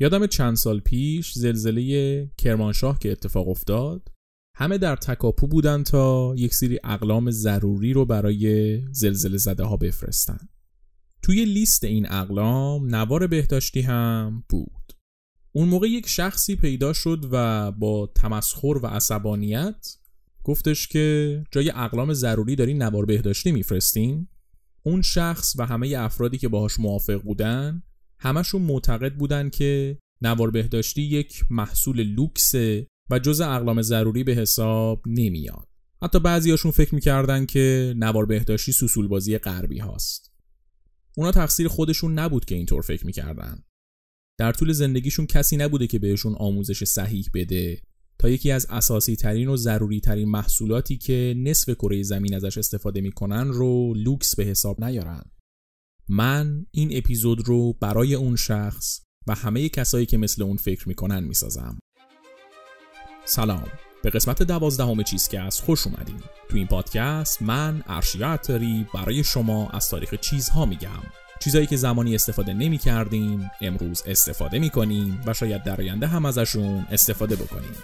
یادم چند سال پیش زلزله کرمانشاه که اتفاق افتاد. همه در تکاپو بودن تا یک سری اقلام ضروری رو برای زلزله زده ها بفرستن. توی لیست این اقلام نوار بهداشتی هم بود. اون موقع یک شخصی پیدا شد و با تمسخر و عصبانیت گفتش که جای اقلام ضروری داری نوار بهداشتی میفرستین؟ اون شخص و همه افرادی که باهاش موافق بودن همشون معتقد بودن که نوار بهداشتی یک محصول لوکسه و جز اقلام ضروری به حساب نمیاد. حتی بعضیاشون فکر می‌کردن که نوار بهداشتی سوسول بازی غربی هاست. اونا تقصیر خودشون نبود که اینطور فکر می‌کردن. در طول زندگیشون کسی نبوده که بهشون آموزش صحیح بده تا یکی از اساسی ترین و ضروری ترین محصولاتی که نصف کره زمین ازش استفاده می‌کنن رو لوکس به حساب نیارن. من این اپیزود رو برای اون شخص و همه کسایی که مثل اون فکر می‌کنن می‌سازم. سلام. به قسمت دوازدهم چیزکست خوش اومدین. تو این پادکست من ارشیا عطاری برای شما از تاریخ چیزها میگم. چیزایی که زمانی استفاده نمی کردیم امروز استفاده می کنیم و شاید در آینده هم ازشون استفاده بکنیم.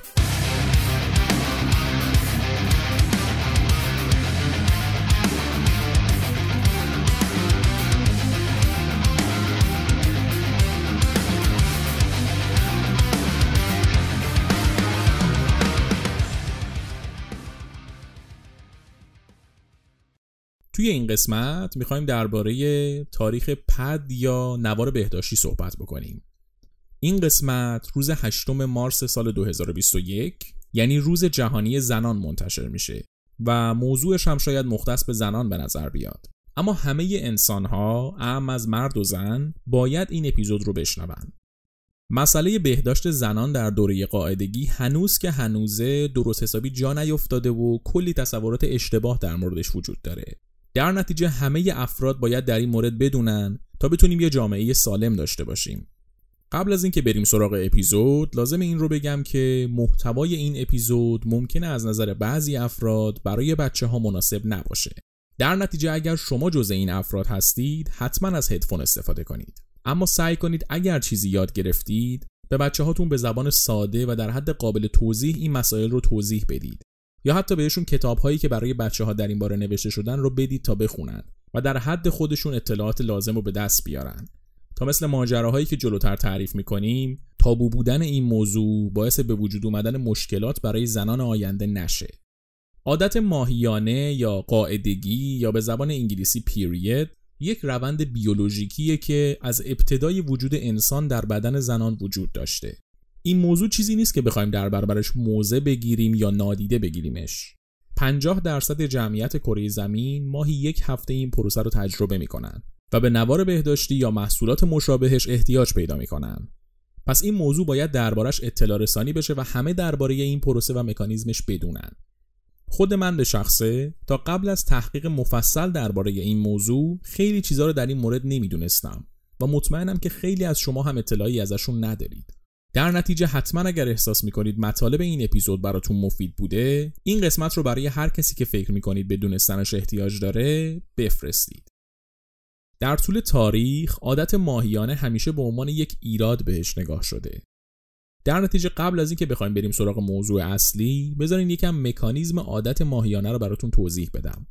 توی این قسمت می‌خوایم درباره تاریخ پد یا نوار بهداشتی صحبت بکنیم. این قسمت روز 8 مارس سال 2021 یعنی روز جهانی زنان منتشر میشه و موضوعش هم شاید مختص به زنان به نظر بیاد. اما همه انسان ها اهم از مرد و زن باید این اپیزود رو بشنون. مسئله بهداشت زنان در دوره قاعدگی هنوز که هنوزه درست حسابی جا نیفتاده و کلی تصورات اشتباه در موردش وجود داره در نتیجه همه افراد باید در این مورد بدونن تا بتونیم یه جامعه سالم داشته باشیم. قبل از اینکه بریم سراغ اپیزود لازم این رو بگم که محتوای این اپیزود ممکنه از نظر بعضی افراد برای بچه ها مناسب نباشه. در نتیجه اگر شما جز این افراد هستید حتما از هدفون استفاده کنید. اما سعی کنید اگر چیزی یاد گرفتید به بچه هاتون به زبان ساده و در حد قابل توضیح این مسائل رو توضیح بدید. یا حتی بهشون کتاب هایی که برای بچه ها در این باره نوشته شدن رو بدید تا بخونن و در حد خودشون اطلاعات لازم رو به دست بیارن. تا مثل ماجراهایی که جلوتر تعریف می‌کنیم تابو بودن این موضوع باعث به وجود اومدن مشکلات برای زنان آینده نشه. عادت ماهیانه یا قاعدگی یا به زبان انگلیسی پیرید یک روند بیولوژیکیه که از ابتدای وجود انسان در بدن زنان وجود داشته. این موضوع چیزی نیست که بخوایم در برابرش موزه بگیریم یا نادیده بگیریمش. 50 درصد جمعیت کره زمین ماهی یک هفته این پروسه رو تجربه می‌کنن و به نوار بهداشتی یا محصولات مشابهش احتیاج پیدا می‌کنن. پس این موضوع باید دربارش اطلاع رسانی بشه و همه درباره این پروسه و مکانیزمش بدونن. خود من به شخصه تا قبل از تحقیق مفصل درباره این موضوع خیلی چیزها رو در این مورد نمی‌دونستم و مطمئنم که خیلی از شما هم اطلاعی ازشون ندارید. در نتیجه حتما اگر احساس می‌کنید مطالب این اپیزود براتون مفید بوده این قسمت رو برای هر کسی که فکر می‌کنید به دونستنش احتیاج داره بفرستید. در طول تاریخ عادت ماهیانه همیشه به عنوان یک ایراد بهش نگاه شده. در نتیجه قبل از اینکه بخوایم بریم سراغ موضوع اصلی بذارین یکم مکانیزم عادت ماهیانه رو براتون توضیح بدم.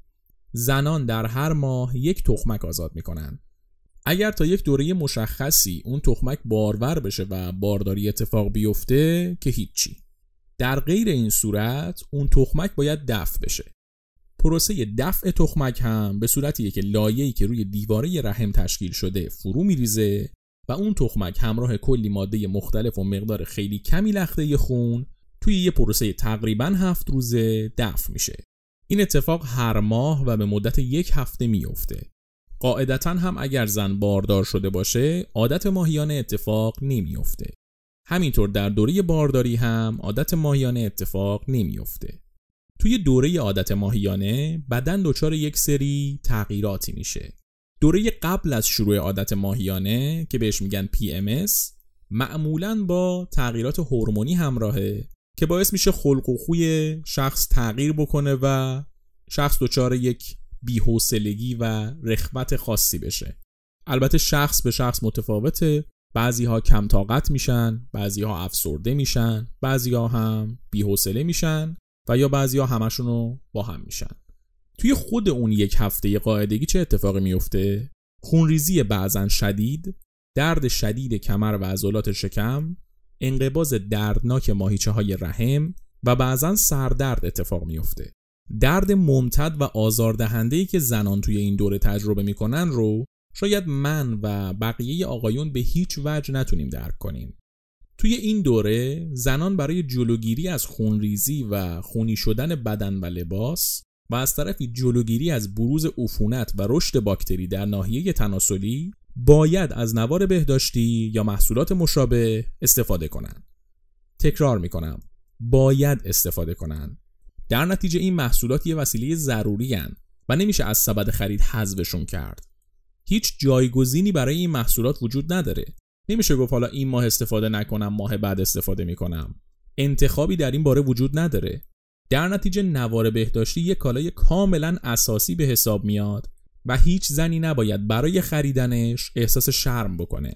زنان در هر ماه یک تخمک آزاد می‌کنن اگر تا یک دوره مشخصی اون تخمک بارور بشه و بارداری اتفاق بیفته که هیچی. در غیر این صورت اون تخمک باید دفع بشه. پروسه دفع تخمک هم به صورتیه که لایه‌ای که روی دیواره رحم تشکیل شده فرو میریزه و اون تخمک همراه کلی ماده مختلف و مقدار خیلی کمی لخته خون توی یه پروسه تقریبا هفت روزه دفع میشه. این اتفاق هر ماه و به مدت یک هفته میفته قاعدتا هم اگر زن باردار شده باشه عادت ماهیانه اتفاق نمیافته. همینطور در دوره بارداری هم عادت ماهیانه اتفاق نمیافته. توی دوره عادت ماهیانه بدن دچار یک سری تغییراتی میشه. دوره قبل از شروع عادت ماهیانه که بهش میگن PMS معمولا با تغییرات هورمونی همراهه که باعث میشه خلق و خوی شخص تغییر بکنه و شخص دچار یک بیحوصلگی و رخوت خاصی بشه. البته شخص به شخص متفاوته. بعضی ها کم طاقت میشن بعضی ها افسرده میشن بعضی ها هم بیحوصله میشن و یا بعضی ها همشون رو با هم میشن. توی خود اون یک هفته قاعدگی چه اتفاقی میفته خونریزی بعضا شدید درد شدید کمر و عضلات شکم انقباز دردناک ماهیچه های رحم و بعضا سردرد اتفاق میفته درد ممتد و آزاردهنده که زنان توی این دوره تجربه می‌کنن رو شاید من و بقیه آقایون به هیچ وجه نتونیم درک کنیم توی این دوره زنان برای جلوگیری از خونریزی و خونی شدن بدن و لباس و از طرفی جلوگیری از بروز عفونت و رشد باکتری در ناحیه تناسلی باید از نوار بهداشتی یا محصولات مشابه استفاده کنند. تکرار می‌کنم باید استفاده کنند. در نتیجه این محصولات یه وسیله ضروری هن و نمیشه از سبد خرید حذفشون کرد. هیچ جایگزینی برای این محصولات وجود نداره. نمیشه گفت حالا این ماه استفاده نکنم ماه بعد استفاده می‌کنم. انتخابی در این باره وجود نداره. در نتیجه نوار بهداشتی یک کالای کاملا اساسی به حساب میاد و هیچ زنی نباید برای خریدنش احساس شرم بکنه.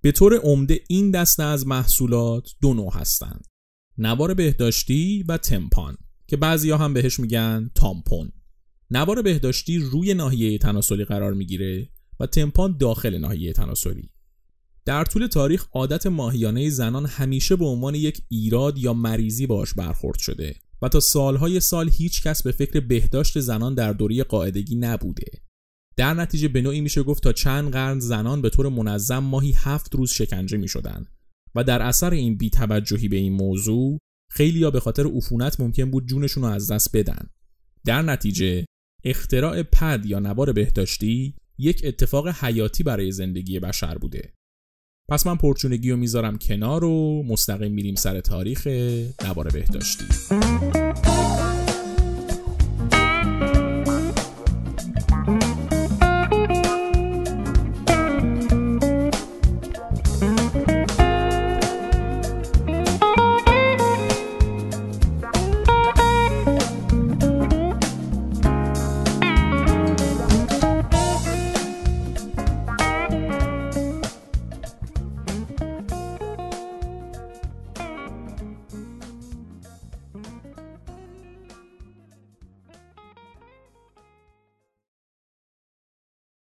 به طور عمده این دسته از محصولات دو نوع هستند. نوار بهداشتی و تمپان که بعضی هم بهش میگن تامپون. نوار بهداشتی روی ناحیه تناسلی قرار می‌گیره و تمپان داخل ناحیه تناسلی. در طول تاریخ عادت ماهیانه زنان همیشه به عنوان یک ایراد یا مریضی باش برخورد شده و تا سالهای سال هیچ کس به فکر بهداشت زنان در دوره قاعدگی نبوده. در نتیجه به نوعی میشه گفت تا چند قرن زنان به طور منظم ماهی هفت روز شکنجه می شدن و در اثر این بیتوجهی به این موضوع خیلی یا به خاطر عفونت ممکن بود جونشون رو از دست بدن. در نتیجه اختراع پد یا نوار بهداشتی یک اتفاق حیاتی برای زندگی بشر بوده. پس من پرچونگی رو می‌ذارم کنار و مستقیم میریم سر تاریخ نوار بهداشتی.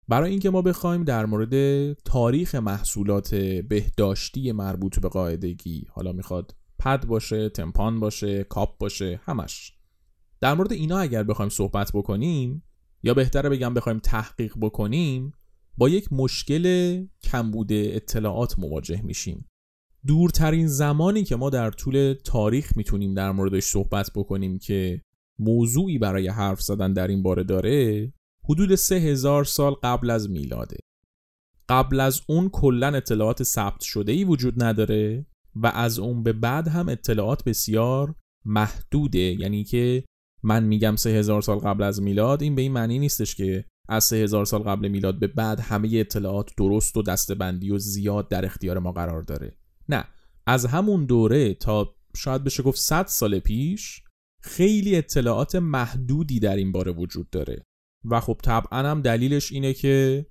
برای اینکه ما بخوایم در مورد تاریخ محصولات بهداشتی مربوط به قاعدگی حالا می‌خواد پد باشه تمپان باشه کاپ باشه همش. در مورد اینا اگر بخوایم صحبت بکنیم یا بهتره بگم بخوایم تحقیق بکنیم با یک مشکل کمبود اطلاعات مواجه میشیم. دورترین زمانی که ما در طول تاریخ می‌تونیم در موردش صحبت بکنیم که موضوعی برای حرف زدن در این باره داره حدود سه هزار سال قبل از میلاده. قبل از اون کلا اطلاعات ثبت شده ای وجود نداره و از اون به بعد هم اطلاعات بسیار محدوده یعنی که من میگم سه هزار سال قبل از میلاد این به این معنی نیستش که از سه هزار سال قبل میلاد به بعد همه اطلاعات درست و دستبندی و زیاد در اختیار ما قرار داره. نه از همون دوره تا شاید بشه گفت 100 سال پیش خیلی اطلاعات محدودی در این باره وجود داره. و خب طبعا هم دلیلش اینه که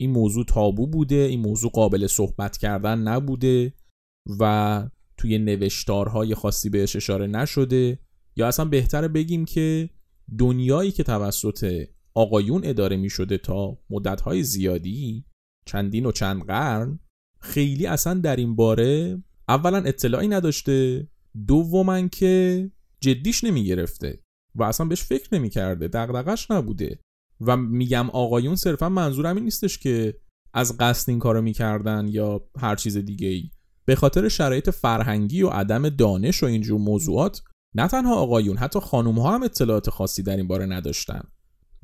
این موضوع تابو بوده این موضوع قابل صحبت کردن نبوده و توی نوشتارهای خاصی بهش اشاره نشده. یا اصلا بهتره بگیم که دنیایی که توسط آقایون اداره می شده تا مدتهای زیادی چندین و چند قرن خیلی اصلا در این باره اولا اطلاعی نداشته دوما که جدیش نمی گرفته و اصلا بهش فکر نمی کرده دقدقش نبوده. و میگم آقایون صرفا منظورم این نیستش که از قصد این کارو می‌کردن یا هر چیز دیگه ای به خاطر شرایط فرهنگی و عدم دانش و اینجور موضوعات نه تنها آقایون حتی خانوم ها هم اطلاعات خاصی در این باره نداشتن.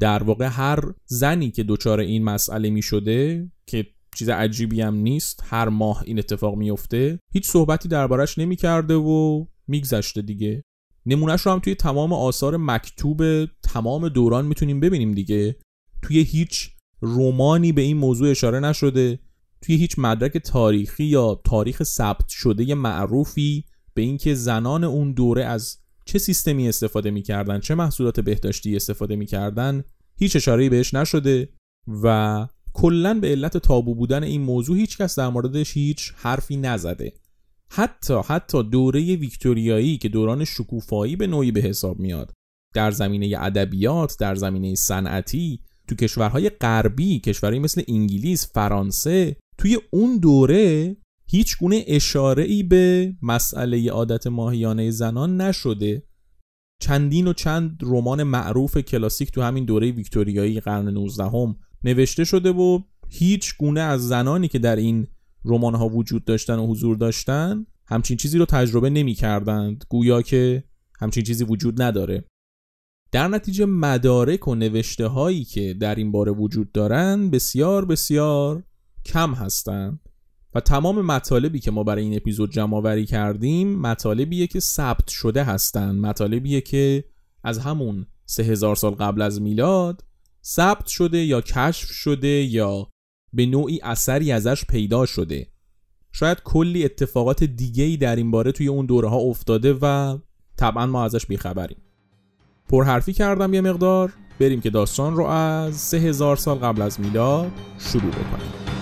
در واقع هر زنی که دچار این مسئله می شده که چیز عجیبی هم نیست هر ماه این اتفاق میفته هیچ صحبتی دربارش نمی‌کرده و میگذشته دیگه. نمونهش رو هم توی تمام آثار مکتوب تمام دوران می‌تونیم ببینیم دیگه. توی هیچ رومانی به این موضوع اشاره نشده. توی هیچ مدرک تاریخی یا تاریخ ثبت شده معروفی به اینکه زنان اون دوره از چه سیستمی استفاده می‌کردن چه محصولات بهداشتی استفاده می‌کردن هیچ اشاره‌ای بهش نشده و کلا به علت تابو بودن این موضوع هیچ کس در موردش هیچ حرفی نزده. حتی حتی دوره ویکتوریایی که دوران شکوفایی به نوعی به حساب میاد. در زمینه ادبیات در زمینه صنعتی تو کشورهای غربی کشورهایی مثل انگلیس فرانسه توی اون دوره هیچ گونه اشاره ای به مسئله عادت ماهیانه زنان نشده. چندین و چند رمان معروف کلاسیک تو همین دوره ویکتوریایی قرن 19 هم نوشته شده و هیچ گونه از زنانی که در این رمان ها وجود داشتن و حضور داشتن همچین چیزی رو تجربه نمی کردند گویا که همچین چیزی وجود نداره. در نتیجه مدارک و نوشته هایی که در این باره وجود دارند بسیار بسیار کم هستند. و تمام مطالبی که ما برای این اپیزود جمع آوری کردیم مطالبیه که ثبت شده هستند. مطالبیه که از همون سه هزار سال قبل از میلاد ثبت شده یا کشف شده یا به نوعی اثری ازش پیدا شده. شاید کلی اتفاقات دیگه ای در این باره توی اون دوره ها افتاده و طبعا ما ازش بیخبریم. پرحرفی کردم یه مقدار. بریم که داستان رو از سه هزار سال قبل از میلاد شروع بکنیم.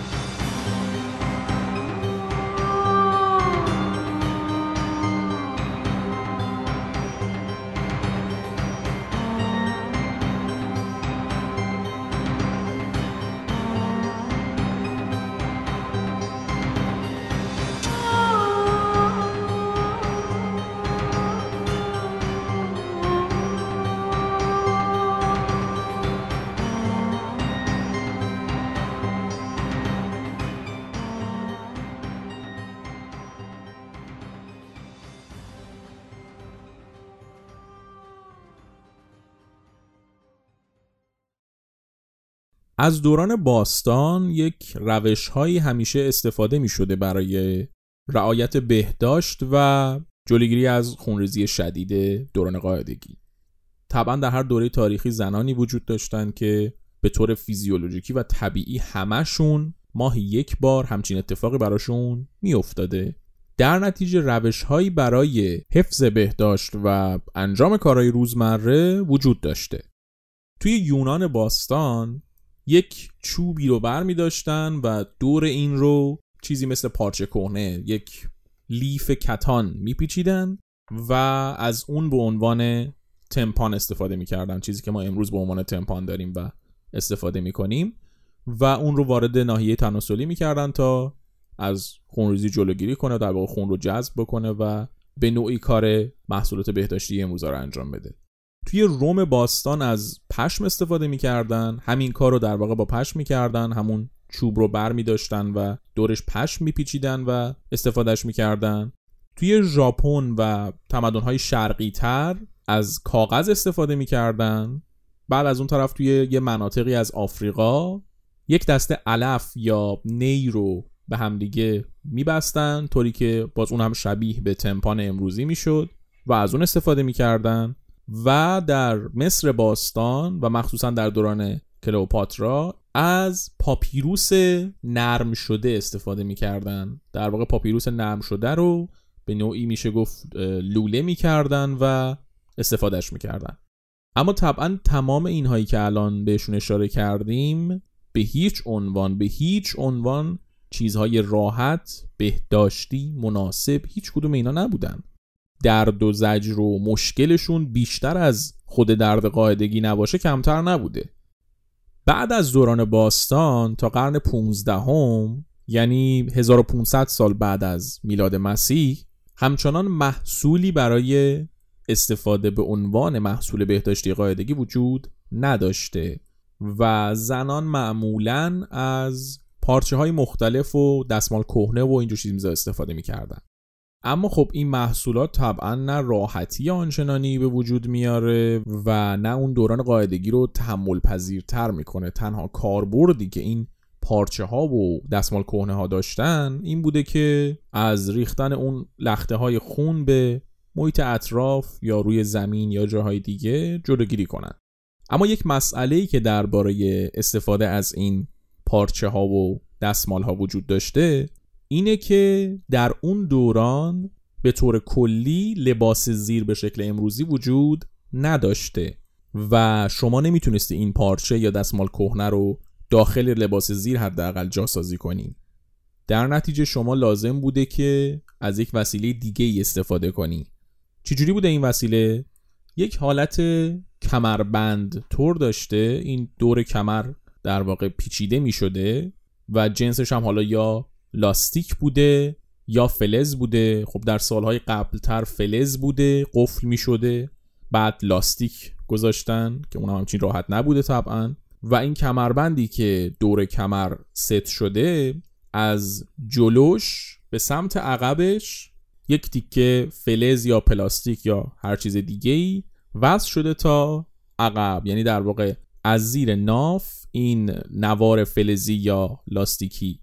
از دوران باستان یک روش هایی همیشه استفاده می شده برای رعایت بهداشت و جلوگیری از خونریزی شدید دوران قاعدگی. طبعا در هر دوره تاریخی زنانی وجود داشتن که به طور فیزیولوژیکی و طبیعی همشون ماهی یک بار همچین اتفاقی براشون میافتاده. در نتیجه روش هایی برای حفظ بهداشت و انجام کارهای روزمره وجود داشته. توی یونان باستان یک چوبی رو بر می داشتن و دور این رو چیزی مثل پارچه کهنه یک لیف کتان میپیچیدن و از اون به عنوان تمپان استفاده می‌کردن چیزی که ما امروز به عنوان تمپان داریم و استفاده می‌کنیم و اون رو وارد ناحیه تناسلی می‌کردن تا از خونریزی جلوگیری کنه در واقع خون رو جذب بکنه و به نوعی کار محصولات بهداشتی امروز رو انجام بده. توی روم باستان از پشم استفاده می‌کردن. همین کار رو در واقع با پشم می‌کردن. همون چوب رو بر می داشتن و دورش پشم میپیچیدن و استفادهش می‌کردن. توی ژاپن و تمدنهای شرقی تر از کاغذ استفاده می‌کردن. بعد از اون طرف توی یه مناطقی از آفریقا یک دسته علف یا نی رو به همدیگه میبستن طوری که باز اون هم شبیه به تمپان امروزی می‌شد و از اون استفاده می‌کردن. و در مصر باستان و مخصوصا در دوران کلئوپاترا از پاپیروس نرم شده استفاده می‌کردن. در واقع پاپیروس نرم شده رو به نوعی میشه گفت لوله می‌کردن و استفادهش می‌کردن. اما طبعا تمام اینهایی که الان بهشون اشاره کردیم به هیچ عنوان به هیچ عنوان چیزهای راحت بهداشتی مناسب هیچ کدوم اینا نبودن. درد و زجر و مشکلشون بیشتر از خود درد قاعدگی نباشه کمتر نبوده. بعد از دوران باستان تا قرن 15 هم یعنی 1500 سال بعد از میلاد مسیح همچنان محصولی برای استفاده به عنوان محصول بهداشتی قاعدگی وجود نداشته و زنان معمولا از پارچه های مختلف و دستمال کهنه و اینجور چیزی استفاده می‌کردن. اما خب این محصولات طبعا نه راحتی آنچنانی به وجود میاره و نه اون دوران قاعدگی رو تحمل پذیرتر می‌کنه. تنها کاربردی که این پارچه ها و دستمال کهنه ها داشتن این بوده که از ریختن اون لخته های خون به محیط اطراف یا روی زمین یا جاهای دیگه جلوگیری کنن. اما یک مسئله ای که درباره استفاده از این پارچه ها و دستمال ها وجود داشته اینه که در اون دوران به طور کلی لباس زیر به شکل امروزی وجود نداشته و شما نمی‌تونستی این پارچه یا دستمال کهنه رو داخل لباس زیر حداقل جاسازی کنی. در نتیجه شما لازم بوده که از یک وسیله دیگه ای استفاده کنی. چجوری بوده این وسیله؟ یک حالت کمربند طور داشته. این دور کمر در واقع پیچیده می شده و جنسش هم حالا یا لاستیک بوده یا فلز بوده؟ خب در سالهای قبلتر فلز بوده قفل می شده بعد لاستیک گذاشتن که اون همچین راحت نبوده طبعا. و این کمربندی که دور کمر ست شده از جلوش به سمت عقبش یک تیکه فلز یا پلاستیک یا هر چیز دیگه ای وصل شده تا عقب. یعنی در واقع از زیر ناف این نوار فلزی یا لاستیکی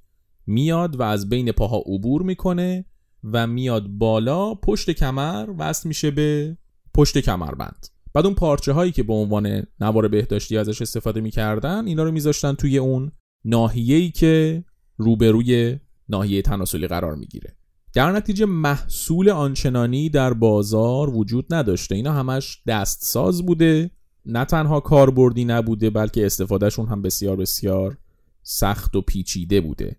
میاد و از بین پاها عبور می‌کنه و میاد بالا پشت کمر وصل میشه به پشت کمربند. بعد اون پارچه هایی که به عنوان نوار بهداشتی ازش استفاده می‌کردن اینا رو میذاشتن توی اون ناحیه‌ای که روبروی ناحیه تناسلی قرار می‌گیره. در نتیجه محصول آنچنانی در بازار وجود نداشته. اینا همش دستساز بوده. نه تنها کاربردی نبوده بلکه استفادهشون هم بسیار بسیار سخت و پیچیده بوده.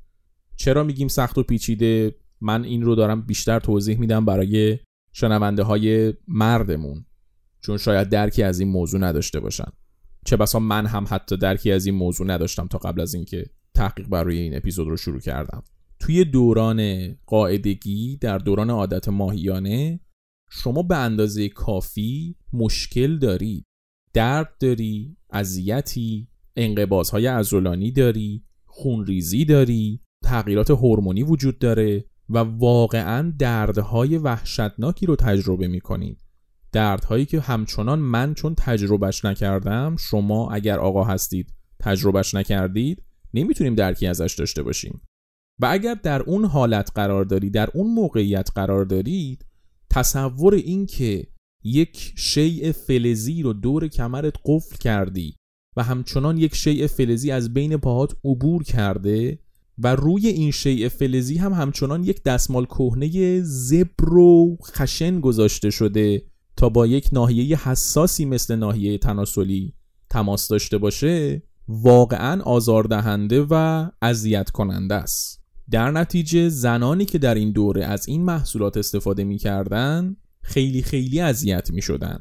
چرا میگیم سخت و پیچیده؟ من این رو دارم بیشتر توضیح میدم برای شنونده های مردمون چون شاید درکی از این موضوع نداشته باشن. چه بسا من هم حتی درکی از این موضوع نداشتم تا قبل از اینکه تحقیق برای این اپیزود رو شروع کردم. توی دوران قاعدگی در دوران عادت ماهیانه شما به اندازه کافی مشکل دارید درد داری اذیتی انقباضهای عضلانی داری خونریزی داری تغییرات هورمونی وجود داره و واقعا دردهای وحشتناکی رو تجربه می‌کنید. دردهایی که همچنان من چون تجربهش نکردم شما اگر آقا هستید تجربهش نکردید نمی‌تونیم درکی ازش داشته باشیم. و اگر در اون حالت قرار دارید در اون موقعیت قرار دارید تصور این که یک شیء فلزی رو دور کمرت قفل کردی و همچنان یک شیء فلزی از بین پاهات عبور کرده و روی این شیء فلزی هم همچنان یک دستمال کهنه زبر و خشن گذاشته شده تا با یک ناحیه حساسی مثل ناحیه تناسلی تماس داشته باشه واقعا آزاردهنده و اذیت کننده است در نتیجه زنانی که در این دوره از این محصولات استفاده می‌کردن خیلی خیلی اذیت می شدن.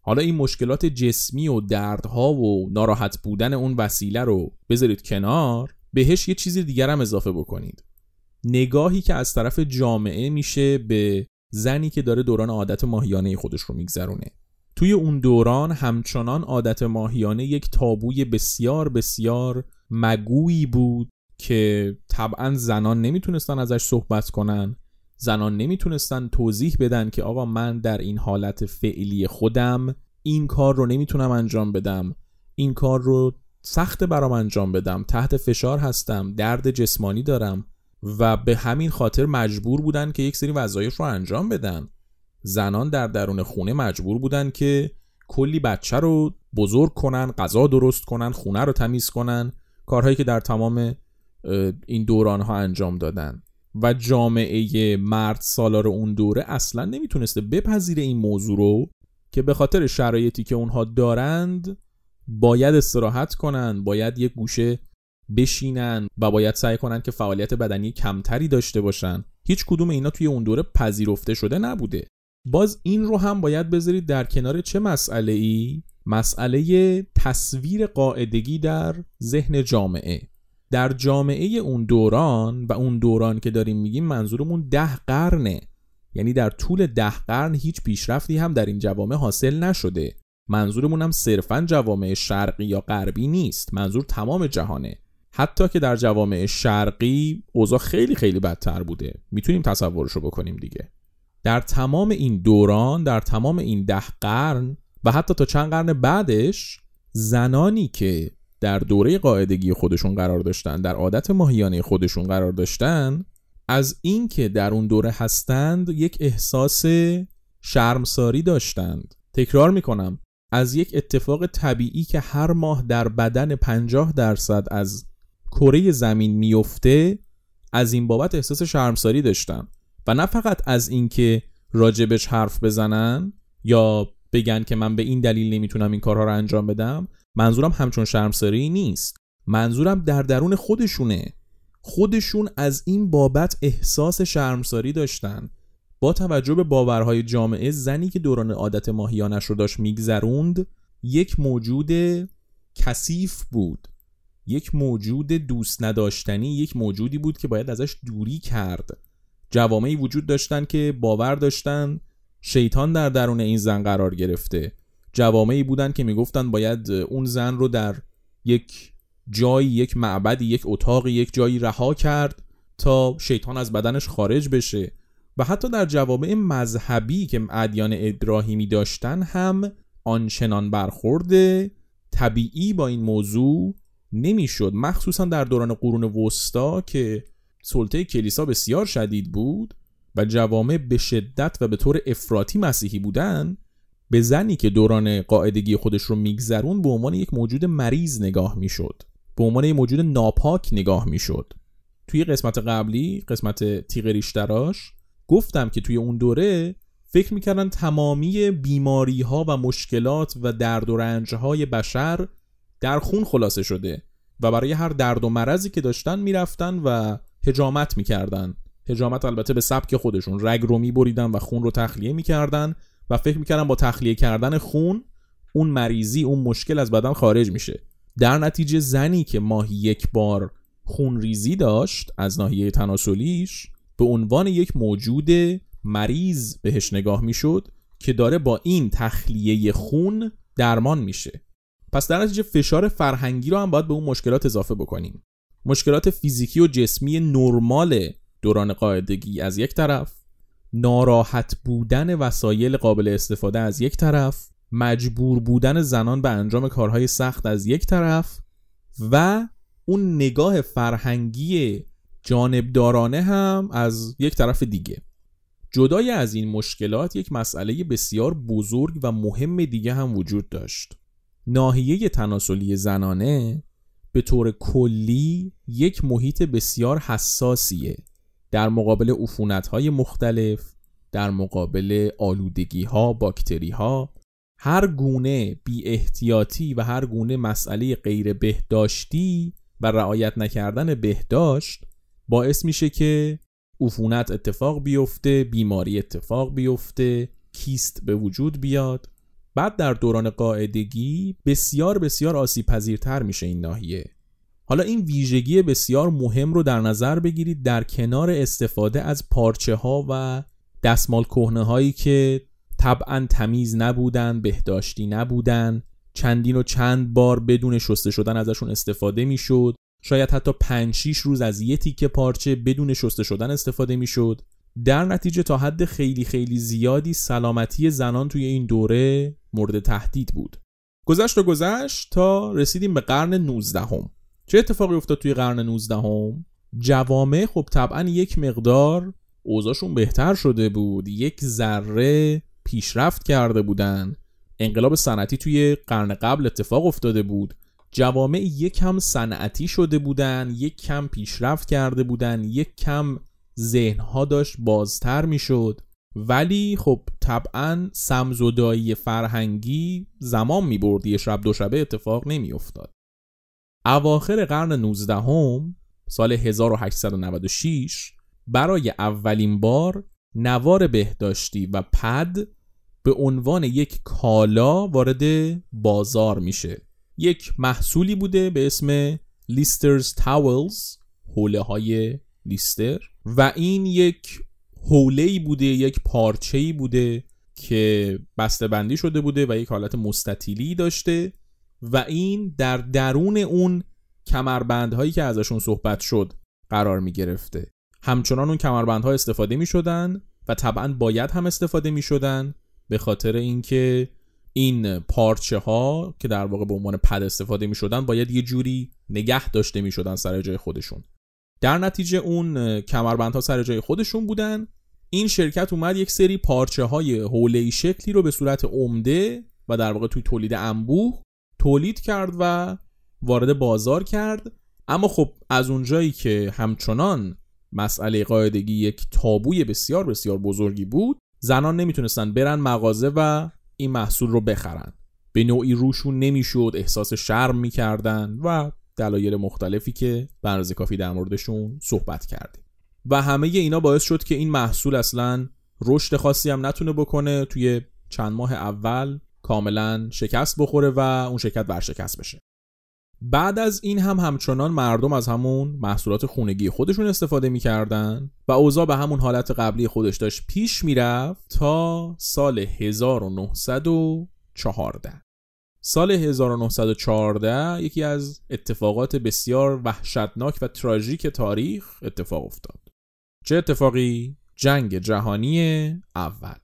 حالا این مشکلات جسمی و دردها و ناراحت بودن اون وسیله رو بذارید کنار بهش یه چیز دیگر هم اضافه بکنید. نگاهی که از طرف جامعه میشه به زنی که داره دوران عادت ماهیانه خودش رو میگذرونه. توی اون دوران همچنان عادت ماهیانه یک تابوی بسیار بسیار مگویی بود که طبعا زنان نمی‌تونستن ازش صحبت کنن. زنان نمی‌تونستن توضیح بدن که آقا من در این حالت فعلی خودم این کار رو نمی‌تونم انجام بدم. این کار رو سخت برام انجام بدم تحت فشار هستم درد جسمانی دارم و به همین خاطر مجبور بودن که یک سری وظایف رو انجام بدن. زنان در درون خونه مجبور بودن که کلی بچه رو بزرگ کنن غذا درست کنن خونه رو تمیز کنن کارهایی که در تمام این دوران ها انجام دادن. و جامعه مرد سالار اون دوره اصلا نمی‌تونسته بپذیره این موضوع رو که به خاطر شرایطی که اونها دارند باید استراحت کنن باید یک گوشه بشینن و باید سعی کنن که فعالیت بدنی کمتری داشته باشن. هیچ کدوم اینا توی اون دوره پذیرفته شده نبوده. باز این رو هم باید بذارید در کنار چه مسئله ای مسئله تصویر قاعدگی در ذهن جامعه. در جامعه اون دوران و اون دوران که داریم میگیم منظورمون ده قرنه. یعنی در طول ده قرن هیچ پیشرفتی هم در این جوامع حاصل نشده. منظورمون هم صرفا جوامع شرقی یا غربی نیست. منظور تمام جهانه. حتی که در جوامع شرقی اوضاع خیلی خیلی بدتر بوده. می‌تونیم تصورشو بکنیم دیگه. در تمام این دوران در تمام این ده قرن و حتی تا چند قرن بعدش زنانی که در دوره قاعدگی خودشون قرار داشتن در عادت ماهیانه خودشون قرار داشتن از اینکه در اون دوره هستند یک احساس شرمساری داشتند. تکرار می‌کنم. از یک اتفاق طبیعی که هر ماه در بدن 50 درصد از کره زمین میفته از این بابت احساس شرمساری داشتن و نه فقط از اینکه راجبش حرف بزنن یا بگن که من به این دلیل نمی‌تونم این کارها رو انجام بدم منظورم همچون شرمساری نیست. منظورم در درون خودشونه. خودشون از این بابت احساس شرمساری داشتن. با توجه به باورهای جامعه زنی که دوران عادت ماهیانش رو داشت میگذروند یک موجود کثیف بود. یک موجود دوست نداشتنی یک موجودی بود که باید ازش دوری کرد. جوامعی وجود داشتن که باور داشتن شیطان در درون این زن قرار گرفته. جوامعی بودن که می‌گفتن باید اون زن رو در یک جایی یک معبدی یک اتاقی یک جایی رها کرد تا شیطان از بدنش خارج بشه. و حتی در جوامع مذهبی که ادیان ابراهیمی داشتن هم آنچنان برخورده طبیعی با این موضوع نمی‌شد. مخصوصا در دوران قرون وسطا که سلطه کلیسا بسیار شدید بود و جوامع به شدت و به طور افراطی مسیحی بودن به زنی که دوران قاعدگی خودش رو میگذرون به عنوان یک موجود مریض نگاه می‌شد. به عنوان یک موجود ناپاک نگاه می‌شد. توی قسمت قبلی قسمت تیغ ریشتراش گفتم که توی اون دوره فکر می‌کردن تمامی بیماری ها و مشکلات و درد و رنج های بشر در خون خلاصه شده و برای هر درد و مرضی که داشتن می‌رفتن و هجامت می‌کردن. هجامت البته به سبک خودشون. رگ رو میبریدن و خون رو تخلیه می‌کردن و فکر می‌کردن با تخلیه کردن خون اون مریضی اون مشکل از بدن خارج میشه. در نتیجه زنی که ماهی یک بار خون ریزی داشت از ناحیه تناسلیش به عنوان یک موجود مریض بهش نگاه می‌شد که داره با این تخلیه خون درمان میشه. پس در نتیجه فشار فرهنگی رو هم باید به اون مشکلات اضافه بکنیم. مشکلات فیزیکی و جسمی نرمال دوران قاعدگی از یک طرف ناراحت بودن وسایل قابل استفاده از یک طرف مجبور بودن زنان به انجام کارهای سخت از یک طرف و اون نگاه فرهنگی جانبدارانه هم از یک طرف دیگه. جدای از این مشکلات یک مسئله بسیار بزرگ و مهم دیگه هم وجود داشت. ناحیه تناسلی زنانه به طور کلی یک محیط بسیار حساسیه. در مقابل عفونت های مختلف در مقابل آلودگی ها باکتری ها هر گونه بی احتیاطی و هر گونه مسئله غیر بهداشتی و رعایت نکردن بهداشت باعث میشه که عفونت اتفاق بیفته بیماری اتفاق بیفته کیست به وجود بیاد. بعد در دوران قاعدگی بسیار بسیار آسیب پذیرتر میشه این ناحیه. حالا این ویژگی بسیار مهم رو در نظر بگیرید در کنار استفاده از پارچه ها و دستمال کهنه هایی که طبعا تمیز نبودن بهداشتی نبودن چندین و چند بار بدون شسته شدن ازشون استفاده می‌شد. شاید حتی 5 6 روز از یه تیکه پارچه بدون شسته شدن استفاده می‌شد. در نتیجه تا حد خیلی خیلی زیادی سلامتی زنان توی این دوره مورد تهدید بود. گذشت و گذشت تا رسیدیم به قرن 19 هم. چه اتفاقی افتاد توی قرن 19 هم؟ جوامع خب طبعا یک مقدار اوضاعشون بهتر شده بود. یک ذره پیشرفت کرده بودن. انقلاب صنعتی توی قرن قبل اتفاق افتاده بود. جوامع یک کم صنعتی شده بودن یک کم پیشرفت کرده بودن یک کم ذهنها داشت بازتر می‌شد. ولی خب طبعا سمزدایی فرهنگی زمان می برد یه شب دو شبه اتفاق نمی افتاد اواخر قرن 19 هم سال 1896 برای اولین بار نوار بهداشتی و پد به عنوان یک کالا وارد بازار میشه. یک محصولی بوده به اسم لیسترز تاولز حوله های لیستر. و این یک حوله بوده یک پارچه بوده که بسته بندی شده بوده و یک حالت مستطیلی داشته. و این در درون اون کمربندهایی که ازشون صحبت شد قرار می گرفته همچنان اون کمربندها استفاده می شدن و طبعا باید هم استفاده می شدن به خاطر اینکه این پارچه ها که در واقع به عنوان پد استفاده می شدن باید یه جوری نگه داشته می شدن سر جای خودشون. در نتیجه اون کمربندها سر جای خودشون بودن. این شرکت اومد یک سری پارچه های حوله شکلی رو به صورت عمده و در واقع توی تولید انبوه تولید کرد و وارد بازار کرد. اما خب از اونجایی که همچنان مسئله قاعدگی یک تابوی بسیار بسیار بزرگی بود زنان نمی‌تونستن برن مغازه و این محصول رو بخرن. به نوعی روشون نمی‌شد احساس شرم می‌کردن و دلایل مختلفی که به کافی در موردشون صحبت کردیم. و همه اینا باعث شد که این محصول اصلا رشد خاصی هم نتونه بکنه توی چند ماه اول کاملا شکست بخوره و اون شرکت ورشکست بشه. بعد از این هم همچنان مردم از همون محصولات خونگی خودشون استفاده می‌کردن و اوضاع به همون حالت قبلی خودش داشت پیش می‌رفت تا سال 1914 سال 1914 یکی از اتفاقات بسیار وحشتناک و تراژیک تاریخ اتفاق افتاد. چه اتفاقی؟ جنگ جهانی اول.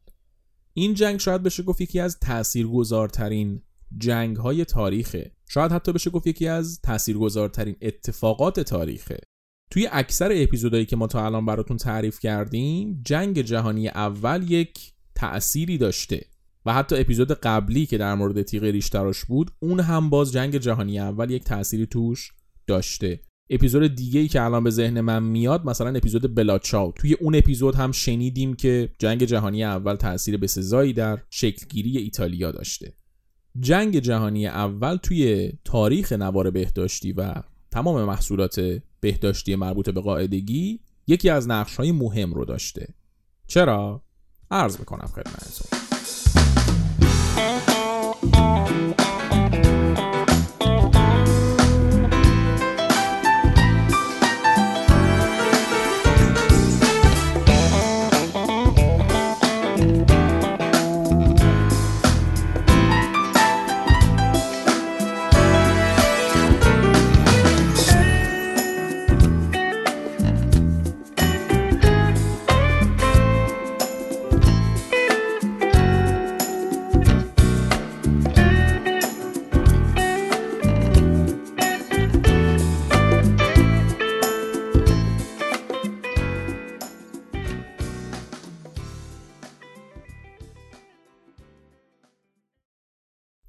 این جنگ شاید بشه گفت یکی از تاثیرگذارترین جنگ های تاریخه. شاید حتی بشه گفت یکی از تاثیرگذارترین اتفاقات تاریخه. توی اکثر اپیزودهایی که ما تا الان براتون تعریف کردیم جنگ جهانی اول یک تأثیری داشته و حتی اپیزود قبلی که در مورد تیغ ریشتراش بود اون هم باز جنگ جهانی اول یک تأثیری توش داشته. اپیزود دیگه ای که الان به ذهن من میاد مثلا اپیزود بلاچاو. توی اون اپیزود هم شنیدیم که جنگ جهانی اول تاثیر بسزایی در شکلگیری ایتالیا داشته. جنگ جهانی اول توی تاریخ نوار بهداشتی و تمام محصولات بهداشتی مربوط به قاعدگی یکی از نقش های مهم رو داشته چرا؟ عرض می‌کنم خدمتتون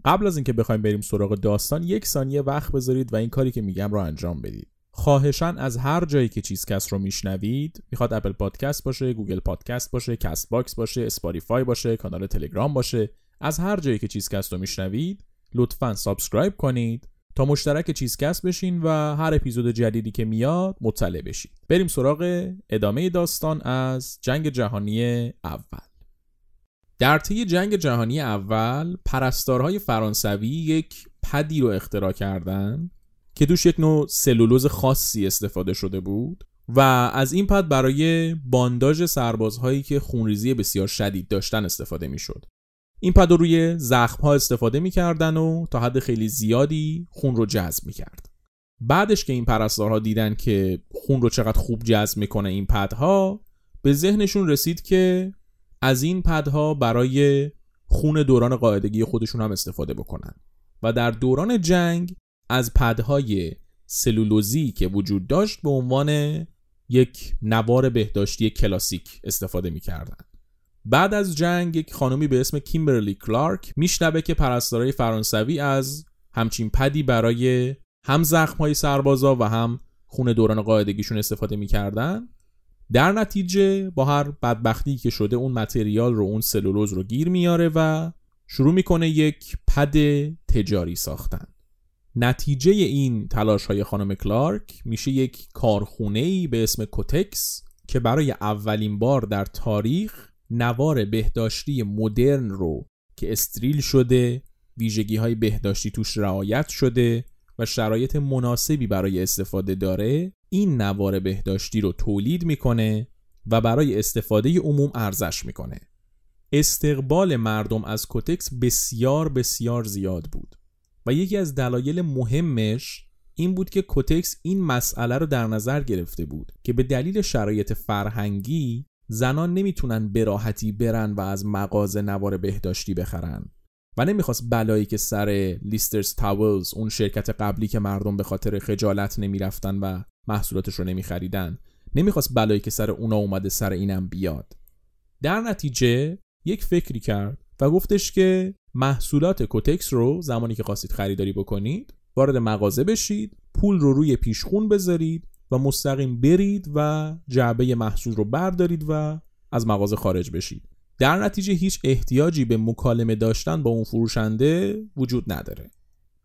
قبل از اینکه بخوایم بریم سراغ داستان یک ثانیه وقت بذارید و این کاری که میگم رو انجام بدید. خواهشان از هر جایی که چیزکست رو میشنوید می‌خواد Apple Podcast باشه Google Podcast باشه Castbox باشه Spotify باشه کانال تلگرام باشه از هر جایی که چیزکست رو میشنوید لطفا subscribe کنید تا مشترک چیزکست بشین و هر اپیزود جدیدی که میاد مطلع بشید. بریم سراغ ادامه داستان از جنگ جهانی اول. در طی جنگ جهانی اول پرستارهای فرانسوی یک پدی رو اختراع کردند که دوش یک نوع سلولوز خاصی استفاده شده بود و از این پد برای بانداژ سربازهایی که خونریزی بسیار شدید داشتن استفاده می‌شد. این پد رو روی زخم ها استفاده می‌کردن و تا حد خیلی زیادی خون رو جذب می‌کرد. بعدش که این پرستارها دیدن که خون رو چقدر خوب جذب می‌کنه این پدها به ذهنشون رسید که از این پدها برای خون دوران قاعدگی خودشون هم استفاده بکنن. و در دوران جنگ از پدهای سلولوزی که وجود داشت به عنوان یک نوار بهداشتی کلاسیک استفاده می‌کردن. بعد از جنگ یک خانمی به اسم کیمبرلی کلارک میشنوه که پرستارای فرانسوی از همچین پدی برای هم زخم های سربازا و هم خون دوران قاعدگیشون استفاده می‌کردن. در نتیجه با هر بدبختی که شده اون متریال رو اون سلولوز رو گیر میاره و شروع می‌کنه یک پد تجاری ساختن. نتیجه این تلاش های خانم کلارک میشه یک کارخونه ای به اسم کوتکس که برای اولین بار در تاریخ نوار بهداشتی مدرن رو که استریل شده ویژگی های بهداشتی توش رعایت شده و شرایط مناسبی برای استفاده داره این نوار بهداشتی رو تولید می‌کنه و برای استفاده عموم ارزش می‌کنه. استقبال مردم از کوتکس بسیار بسیار زیاد بود و یکی از دلایل مهمش این بود که کوتکس این مسئله رو در نظر گرفته بود که به دلیل شرایط فرهنگی زنان نمی‌تونن به راحتی برن و از مغازه نوار بهداشتی بخرن. و نمی‌خواست بلایی که سر لیسترز تاولز اون شرکت قبلی که مردم به خاطر خجالت نمی‌رفتن و محصولاتش رو نمیخریدن نمی‌خواست بلایی که سر اونا اومده سر اینم بیاد. در نتیجه یک فکری کرد و گفتش که محصولات کوتکس رو زمانی که خواستید خریداری بکنید وارد مغازه بشید پول رو روی پیشخون بذارید و مستقیم برید و جعبه محصول رو بردارید و از مغازه خارج بشید. در نتیجه هیچ احتیاجی به مکالمه داشتن با اون فروشنده وجود نداره.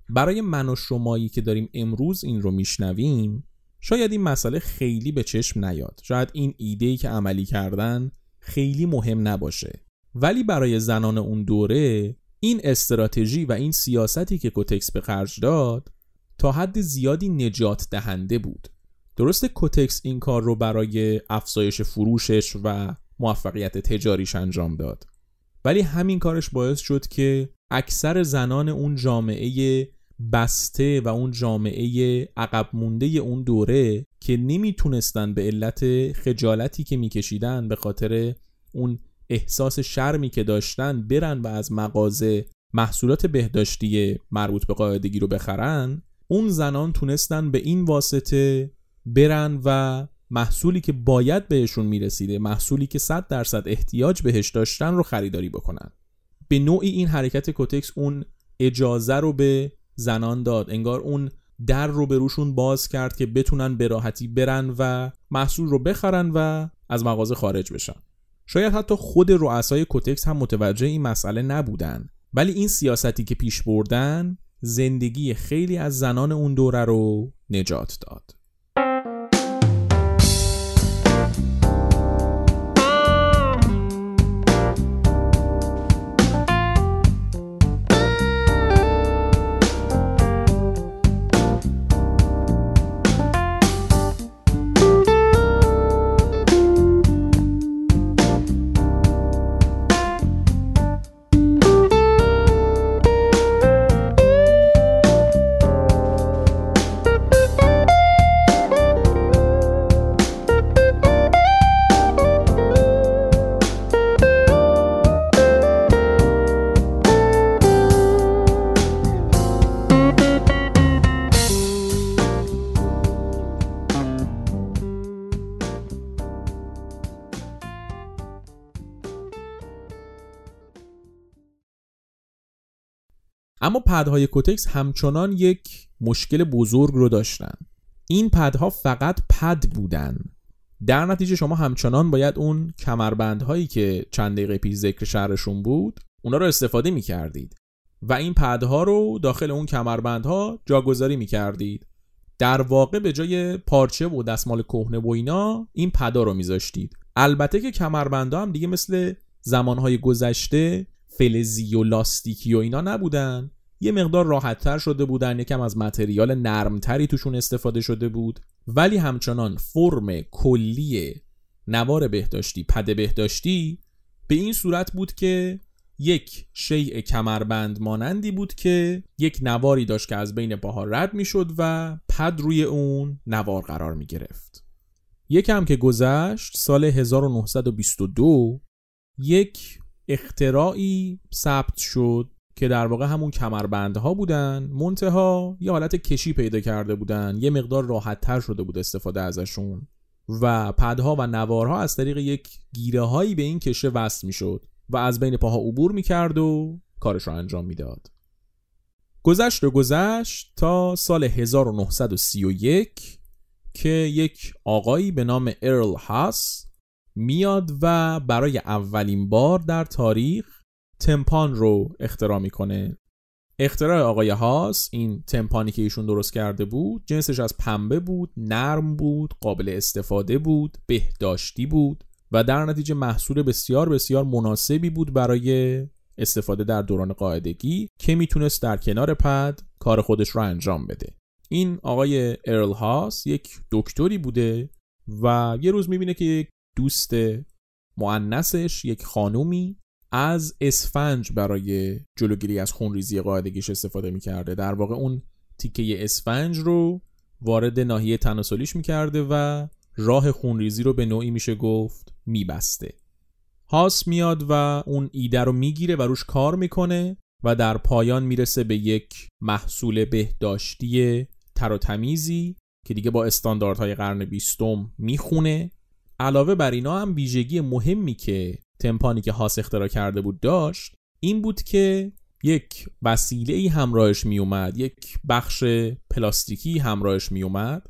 برای من و شمایی که داریم امروز این رو میشنویم شاید این مسئله خیلی به چشم نیاد. شاید این ایده که عملی کردن خیلی مهم نباشه. ولی برای زنان اون دوره این استراتژی و این سیاستی که کوتکس به خرج داد تا حد زیادی نجات دهنده بود. درست کوتکس این کار رو برای افزایش فروشش و موفقیت تجاریش انجام داد. ولی همین کارش باعث شد که اکثر زنان اون جامعه بسته و اون جامعه عقب مونده اون دوره که نمی‌تونستن به علت خجالتی که میکشیدن به خاطر اون احساس شرمی که داشتن برن و از مغازه محصولات بهداشتی مربوط به قاعدگی رو بخرن اون زنان تونستن به این واسطه برن و محصولی که باید بهشون می‌رسیده محصولی که 100 درصد احتیاج بهش داشتن رو خریداری بکنن. به نوعی این حرکت کوتکس اون اجازه رو به زنان داد. انگار اون در رو به روشون باز کرد که بتونن به راحتی برن و محصول رو بخرن و از مغازه خارج بشن. شاید حتی خود رؤسای کوتکس هم متوجه این مسئله نبودن. ولی این سیاستی که پیش بردن زندگی خیلی از زنان اون دوره رو نجات داد. اما پدهای کوتکس همچنان یک مشکل بزرگ رو داشتن. این پدها فقط پد بودن. در نتیجه شما همچنان باید اون کمربندهایی که چند دقیقه پیش ذکر شهرشون بود اونا رو استفاده می کردید و این پدها رو داخل اون کمربندها جاگذاری می کردید در واقع به جای پارچه و دستمال کهنه و اینا این پدا رو میذاشتید. البته که کمربندها هم دیگه مثل زمانهای گذشته فلزی و لاستیکی و اینا نبودن. یه مقدار راحتتر شده بودن یکم از متریال نرمتری توشون استفاده شده بود. ولی همچنان فرم کلی نوار بهداشتی پد بهداشتی به این صورت بود که یک شیء کمربند مانندی بود که یک نواری داشت که از بین پاها رد می‌شد و پد روی اون نوار قرار می گرفت یکم که گذشت سال 1922 یک اختراعی ثبت شد که در واقع همون کمربندها بودن منتها یه حالت کشی پیدا کرده بودن یه مقدار راحت تر شده بود استفاده ازشون. و پدها و نوارها از طریق یک گیره هایی به این کشه وصل می‌شد و از بین پاها عبور می‌کرد و کارش رو انجام می‌داد. گذشت و گذشت تا سال 1931 که یک آقایی به نام ارل هاس میاد و برای اولین بار در تاریخ تمپان رو اختراع می‌کنه. اختراع آقای هاس این تمپانی که ایشون درست کرده بود جنسش از پنبه بود نرم بود قابل استفاده بود بهداشتی بود و در نتیجه محصول بسیار بسیار مناسبی بود برای استفاده در دوران قاعدگی که می‌تونست در کنار پد کار خودش رو انجام بده. این آقای ارل هاس یک دکتری بوده و یه روز می‌بینه که یک دوست معنسش یک خانومی از اسفنج برای جلوگیری از خونریزی قاعدگیش استفاده می‌کرده. در واقع اون تیکه اسفنج رو وارد ناحیه تناسلیش می‌کرده و راه خونریزی رو به نوعی میشه گفت میبسته. هاس میاد و اون ایده رو می‌گیره و روش کار می‌کنه و در پایان می‌رسه به یک محصول بهداشتی تر و تمیزی که دیگه با استانداردهای قرن بیستم می‌خونه. علاوه بر اینا هم ویژگی مهمی که تمپانی که هاس اختراع کرده بود داشت این بود که یک وسیله ای همراهش می اومد یک بخش پلاستیکی همراهش می اومد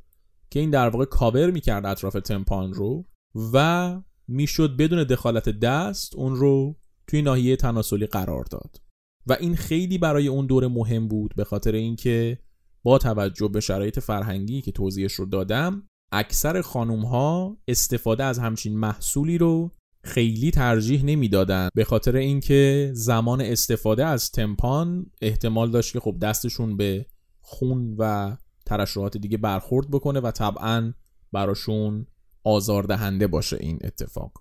که این در واقع کاور می کرد اطراف تمپان رو و می‌شد بدون دخالت دست اون رو توی ناحیه تناسلی قرار داد. و این خیلی برای اون دوره مهم بود به خاطر اینکه با توجه به شرایط فرهنگی که توضیحش رو دادم اکثر خانوم ها استفاده از همچین محصولی رو خیلی ترجیح نمی‌دادن. به خاطر اینکه زمان استفاده از تمپان احتمال داشت که خب دستشون به خون و ترشحات دیگه برخورد بکنه و طبعا براشون آزاردهنده باشه این اتفاق.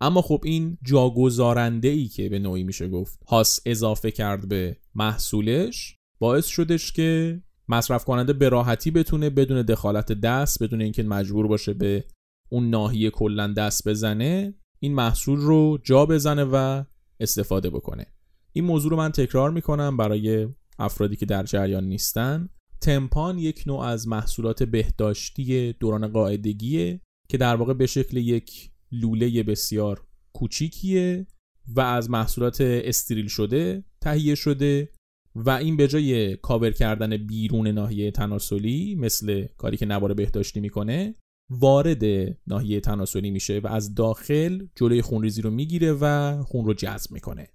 اما خب این جاگذارنده ای که به نوعی میشه گفت هاس اضافه کرد به محصولش باعث شدش که مصرف کننده به راحتی بتونه بدون دخالت دست بدون اینکه مجبور باشه به اون ناحیه کلا دست بزنه این محصول رو جا بزنه و استفاده بکنه. این موضوع رو من تکرار می‌کنم برای افرادی که در جریان نیستن. تمپان یک نوع از محصولات بهداشتی دوران قاعدگیه که در واقع به شکل یک لوله بسیار کوچیکیه و از محصولات استریل شده تهیه شده و این به جای کاور کردن بیرون ناحیه تناسلی مثل کاری که نوار بهداشتی می‌کنه وارد ناحیه تناسلی میشه و از داخل جلوی خونریزی رو می‌گیره و خون رو جذب می‌کنه.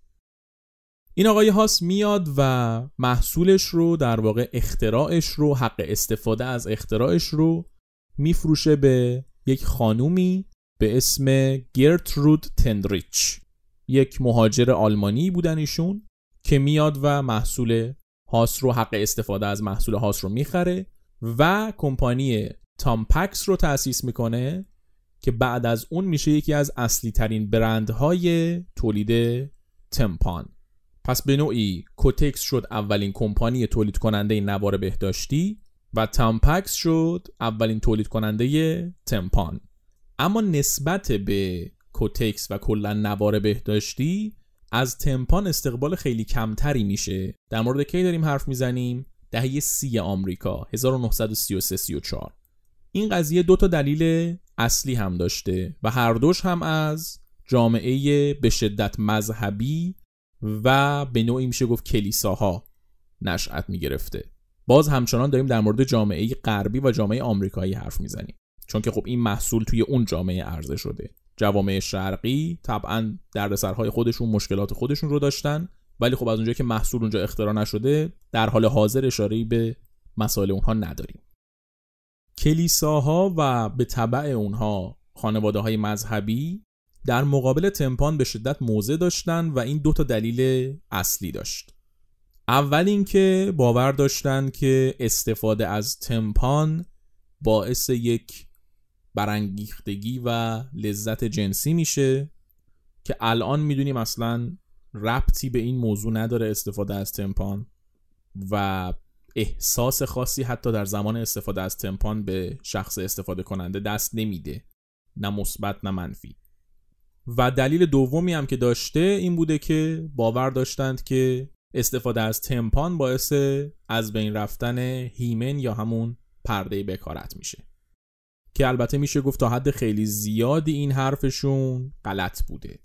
این آقای هاس میاد و محصولش رو در واقع اختراعش رو حق استفاده از اختراعش رو میفروشه به یک خانومی به اسم گرترود تندریچ. یک مهاجر آلمانی بودن ایشون که میاد و محصول هاس رو حق استفاده از محصول هاس رو می‌خره و کمپانی تامپکس رو تأسیس می‌کنه که بعد از اون میشه یکی از اصلی ترین برندهای تولید تمپان. پس به نوعی کوتکس شد اولین کمپانی تولید کننده نوار بهداشتی و تامپکس شد اولین تولید کننده تمپان. اما نسبت به کوتکس و کلا نوار بهداشتی از تمپان استقبال خیلی کمتری میشه. در مورد کی داریم حرف می‌زنیم؟ دهه سی آمریکا 1933 34 این قضیه دو تا دلیل اصلی هم داشته و هر دوش هم از جامعه به شدت مذهبی و به نوعی میشه گفت کلیساها نشأت می‌گرفته. باز همچنان داریم در مورد جامعه غربی و جامعه آمریکایی حرف می‌زنیم. چون که خب این محصول توی اون جامعه عرضه شده. جوامع شرقی طبعا دردسرهای خودشون مشکلات خودشون رو داشتن. ولی خب از اونجایی که محصول اونجا اختراع نشده در حال حاضر اشاره به مسائل اونها نداریم. کلیساها و به طبع اونها خانواده های مذهبی در مقابل تمپان به شدت موضع داشتن و این دو تا دلیل اصلی داشت. اول اینکه باور داشتن که استفاده از تمپان باعث یک برانگیختگی و لذت جنسی میشه که الان می‌دونیم اصلا ربطی به این موضوع نداره استفاده از تمپان و احساس خاصی حتی در زمان استفاده از تمپان به شخص استفاده کننده دست نمیده. نه مثبت نه منفی. و دلیل دومی هم که داشته این بوده که باور داشتند که استفاده از تمپان باعث از بین رفتن هیمن یا همون پرده بکارت میشه. که البته میشه گفت تا حد خیلی زیادی این حرفشون غلط بوده.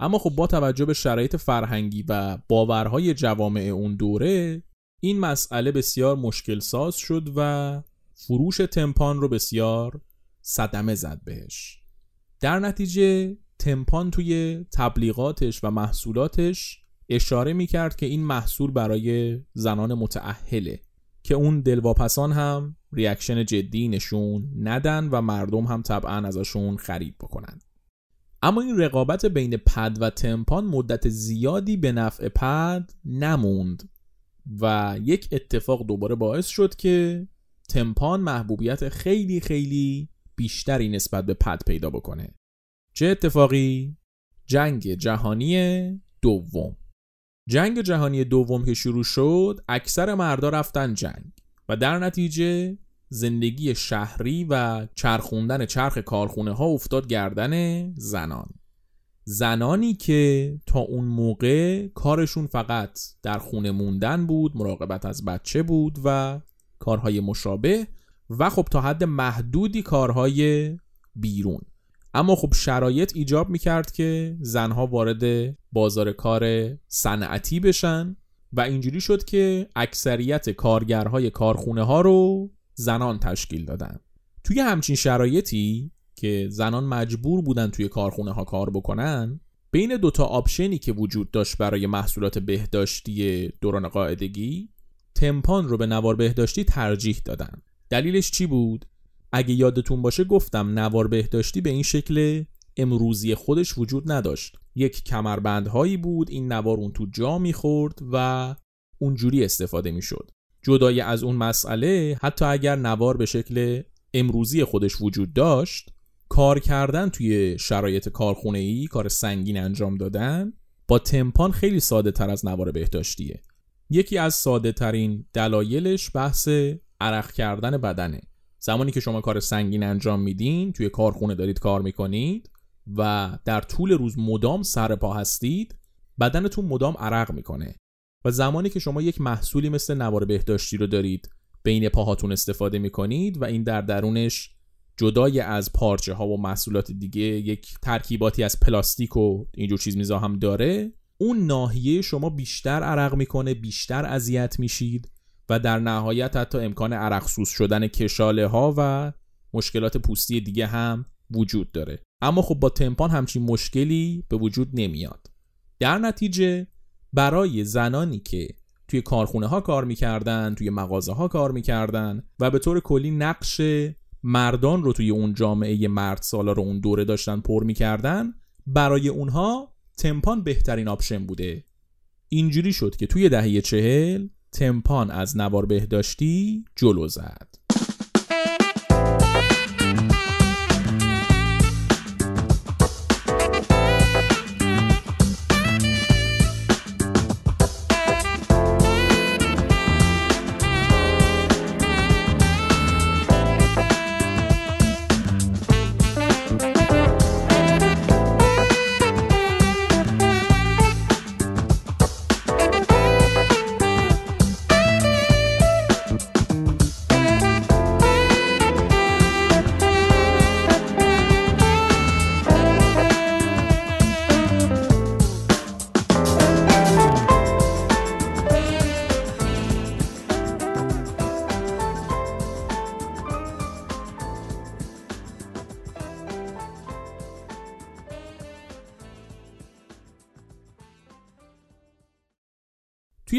اما خب با توجه به شرایط فرهنگی و باورهای جوامع اون دوره این مسئله بسیار مشکل ساز شد و فروش تمپان رو بسیار صدمه زد بهش. در نتیجه تمپان توی تبلیغاتش و محصولاتش اشاره می‌کرد که این محصول برای زنان متعهله که اون دلواپسان هم ریاکشن جدی نشون ندن و مردم هم طبعا ازشون خرید بکنن. اما این رقابت بین پد و تمپان مدت زیادی به نفع پد نموند. و یک اتفاق دوباره باعث شد که تمپان محبوبیت خیلی خیلی بیشتری نسبت به پد پیدا بکنه. چه اتفاقی؟ جنگ جهانی دوم. جنگ جهانی دوم که شروع شد اکثر مردا رفتن جنگ و در نتیجه زندگی شهری و چرخوندن چرخ کارخونه ها افتاد گردن زنان. زنانی که تا اون موقع کارشون فقط در خونه موندن بود مراقبت از بچه بود و کارهای مشابه و خب تا حد محدودی کارهای بیرون. اما خب شرایط ایجاب می‌کرد که زنها وارد بازار کار صنعتی بشن و اینجوری شد که اکثریت کارگرهای کارخونه ها رو زنان تشکیل دادن. توی همچین شرایطی که زنان مجبور بودن توی کارخونه ها کار بکنن بین دوتا آپشنی که وجود داشت برای محصولات بهداشتی دوران قاعدگی تمپان رو به نوار بهداشتی ترجیح دادن. دلیلش چی بود؟ اگه یادتون باشه گفتم نوار بهداشتی به این شکل امروزی خودش وجود نداشت. یک کمربندهایی بود این نوار اون تو جا می‌خورد و اونجوری استفاده می‌شد. جدای از اون مسئله حتی اگر نوار به شکل امروزی خودش وجود داشت کار کردن توی شرایط کارخونه ای کار سنگین انجام دادن با تمپان خیلی ساده تر از نوار بهداشتیه. یکی از ساده ترین دلایلش بحث عرق کردن بدنه. زمانی که شما کار سنگین انجام میدین توی کارخونه دارید کار می‌کنید و در طول روز مدام سر پا هستید بدنتون مدام عرق می‌کنه. و زمانی که شما یک محصولی مثل نوار بهداشتی رو دارید بین پاهاتون استفاده می‌کنید و این در درونش جدای از پارچه ها و محصولات دیگه یک ترکیباتی از پلاستیک و اینجور چیز میزا هم داره. اون ناحیه شما بیشتر عرق می‌کنه بیشتر اذیت میشید و در نهایت حتی امکان عرق سوز شدن کشاله ها و مشکلات پوستی دیگه هم وجود داره. اما خب با تمپان همچین مشکلی به وجود نمیاد. در نتیجه برای زنانی که توی کارخونه ها کار می‌کردن توی مغازه ها کار می‌کردن و به طور کلی نقش مردان رو توی اون جامعه مرد سالا رو اون دوره داشتن پر می‌کردن برای اونها تمپان بهترین آپشن بوده. اینجوری شد که توی دهه چهل تمپان از نوار بهداشتی جلو زد.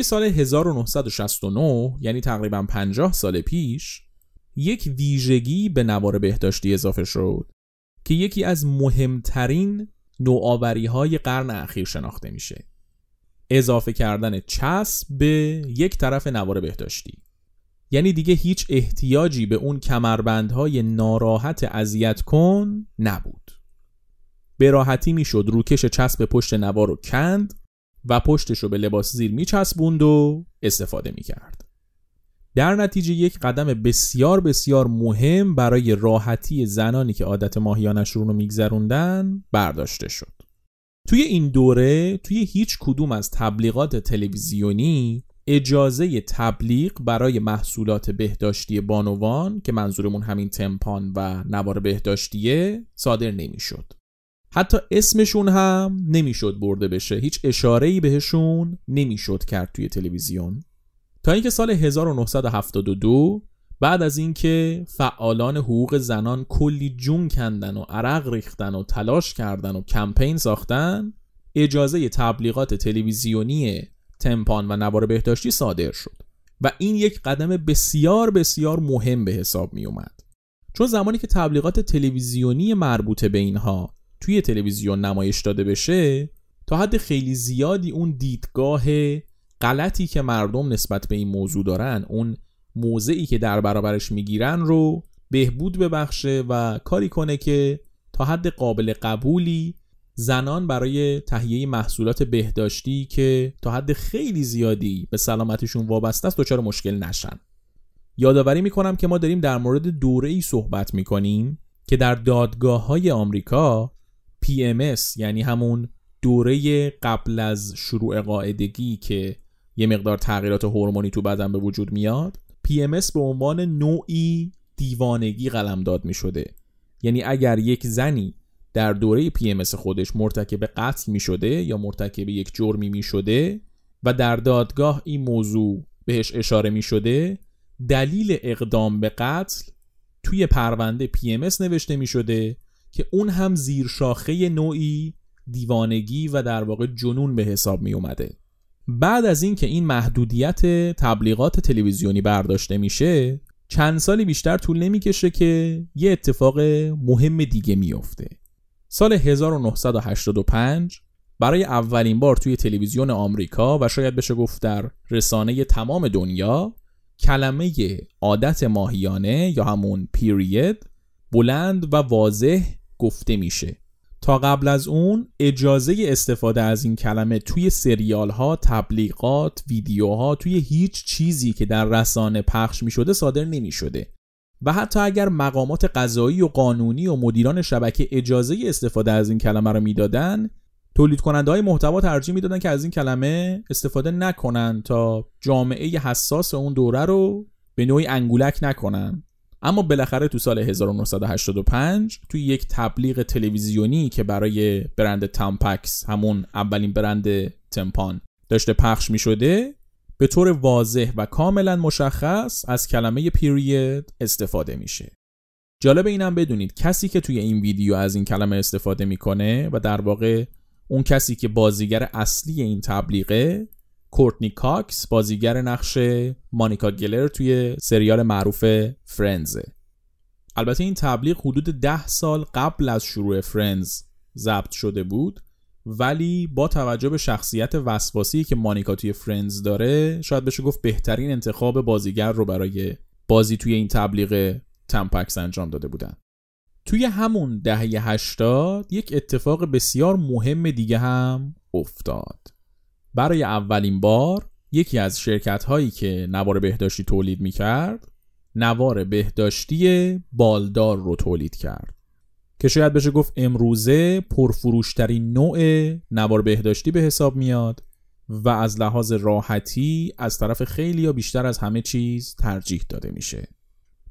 سال 1969 یعنی تقریبا 50 سال پیش یک ویژگی به نوار بهداشتی اضافه شد که یکی از مهمترین نوآوری های قرن اخیر شناخته میشه. اضافه کردن چسب به یک طرف نوار بهداشتی. یعنی دیگه هیچ احتیاجی به اون کمربندهای ناراحت اذیت کن نبود. به راحتی می‌شد روکش چسب پشت نوار رو کند و پشتش رو به لباس زیر میچسبوند و استفاده می‌کرد در نتیجه یک قدم بسیار بسیار مهم برای راحتی زنانی که عادت ماهیانشون رو میگذروندن برداشته شد توی این دوره توی هیچ کدوم از تبلیغات تلویزیونی اجازه تبلیغ برای محصولات بهداشتی بانوان که منظورمون همین تمپان و نوار بهداشتیه صادر نمی‌شد. حتی اسمشون هم نمی‌شد برده بشه. هیچ اشاره ای بهشون نمی‌شد کرد توی تلویزیون. تا اینکه سال 1972 بعد از اینکه فعالان حقوق زنان کلی جون کندن و عرق ریختن و تلاش کردن و کمپین ساختن اجازه تبلیغات تلویزیونی تمپان و نوار بهداشتی صادر شد. و این یک قدم بسیار بسیار مهم به حساب می اومد چون زمانی که تبلیغات تلویزیونی مربوط به اینها توی تلویزیون نمایش داده بشه تا حد خیلی زیادی اون دیدگاه غلطی که مردم نسبت به این موضوع دارن اون موضعی که در برابرش می‌گیرن رو بهبود ببخشه و کاری کنه که تا حد قابل قبولی زنان برای تهیه محصولات بهداشتی که تا حد خیلی زیادی به سلامتشون وابسته است دچار مشکل نشن. یادآوری می‌کنم که ما داریم در مورد دوره ای صحبت می‌کنیم که در دادگاه های آمریکا PMS یعنی همون دوره قبل از شروع قاعدگی که یه مقدار تغییرات هورمونی تو بدن به وجود میاد PMS به عنوان نوعی دیوانگی قلمداد می شده یعنی اگر یک زنی در دوره PMS خودش مرتکب قتل می شده یا مرتکب یک جرمی می شده و در دادگاه این موضوع بهش اشاره می شده دلیل اقدام به قتل توی پرونده PMS نوشته می شده که اون هم زیر شاخه نوعی دیوانگی و در واقع جنون به حساب می اومده. بعد از اینکه این محدودیت تبلیغات تلویزیونی برداشته میشه چند سالی بیشتر طول نمی‌کشه که یه اتفاق مهم دیگه میفته سال 1985 برای اولین بار توی تلویزیون آمریکا و شاید بشه گفت در رسانه تمام دنیا کلمه عادت ماهیانه یا همون پیرید بلند و واضح گفته میشه تا قبل از اون اجازه استفاده از این کلمه توی سریال ها، تبلیغات، ویدیوها توی هیچ چیزی که در رسانه پخش می شده صادر نمی شده. و حتی اگر مقامات قضایی و قانونی و مدیران شبکه اجازه استفاده از این کلمه رو می‌دادن تولید کننده های محتوا ترجیح می‌دادن که از این کلمه استفاده نکنن تا جامعه حساس اون دوره رو به نوعی انگولک نکنن اما بالاخره تو سال 1985 توی یک تبلیغ تلویزیونی که برای برند تامپکس همون اولین برند تمپان داشته پخش می شده به طور واضح و کاملا مشخص از کلمه پیرید استفاده میشه. جالب اینم بدونید کسی که توی این ویدیو از این کلمه استفاده می‌کنه و در واقع اون کسی که بازیگر اصلی این تبلیغه کورتنی کاکس بازیگر نقش مانیکا گلر توی سریال معروف Friends ه البته این تبلیغ حدود ده سال قبل از شروع Friends ضبط شده بود ولی با توجه به شخصیت وسواسی که مانیکا توی Friends داره شاید بشه گفت بهترین انتخاب بازیگر رو برای بازی توی این تبلیغ Tampax انجام داده بودن. توی همون دهه 80 یک اتفاق بسیار مهم دیگه هم افتاد. برای اولین بار یکی از شرکت هایی که نوار بهداشتی تولید می کرد نوار بهداشتی بالدار رو تولید کرد. که شاید بشه گفت امروزه پرفروشترین نوع نوار بهداشتی به حساب میاد و از لحاظ راحتی از طرف خیلی یا بیشتر از همه چیز ترجیح داده میشه.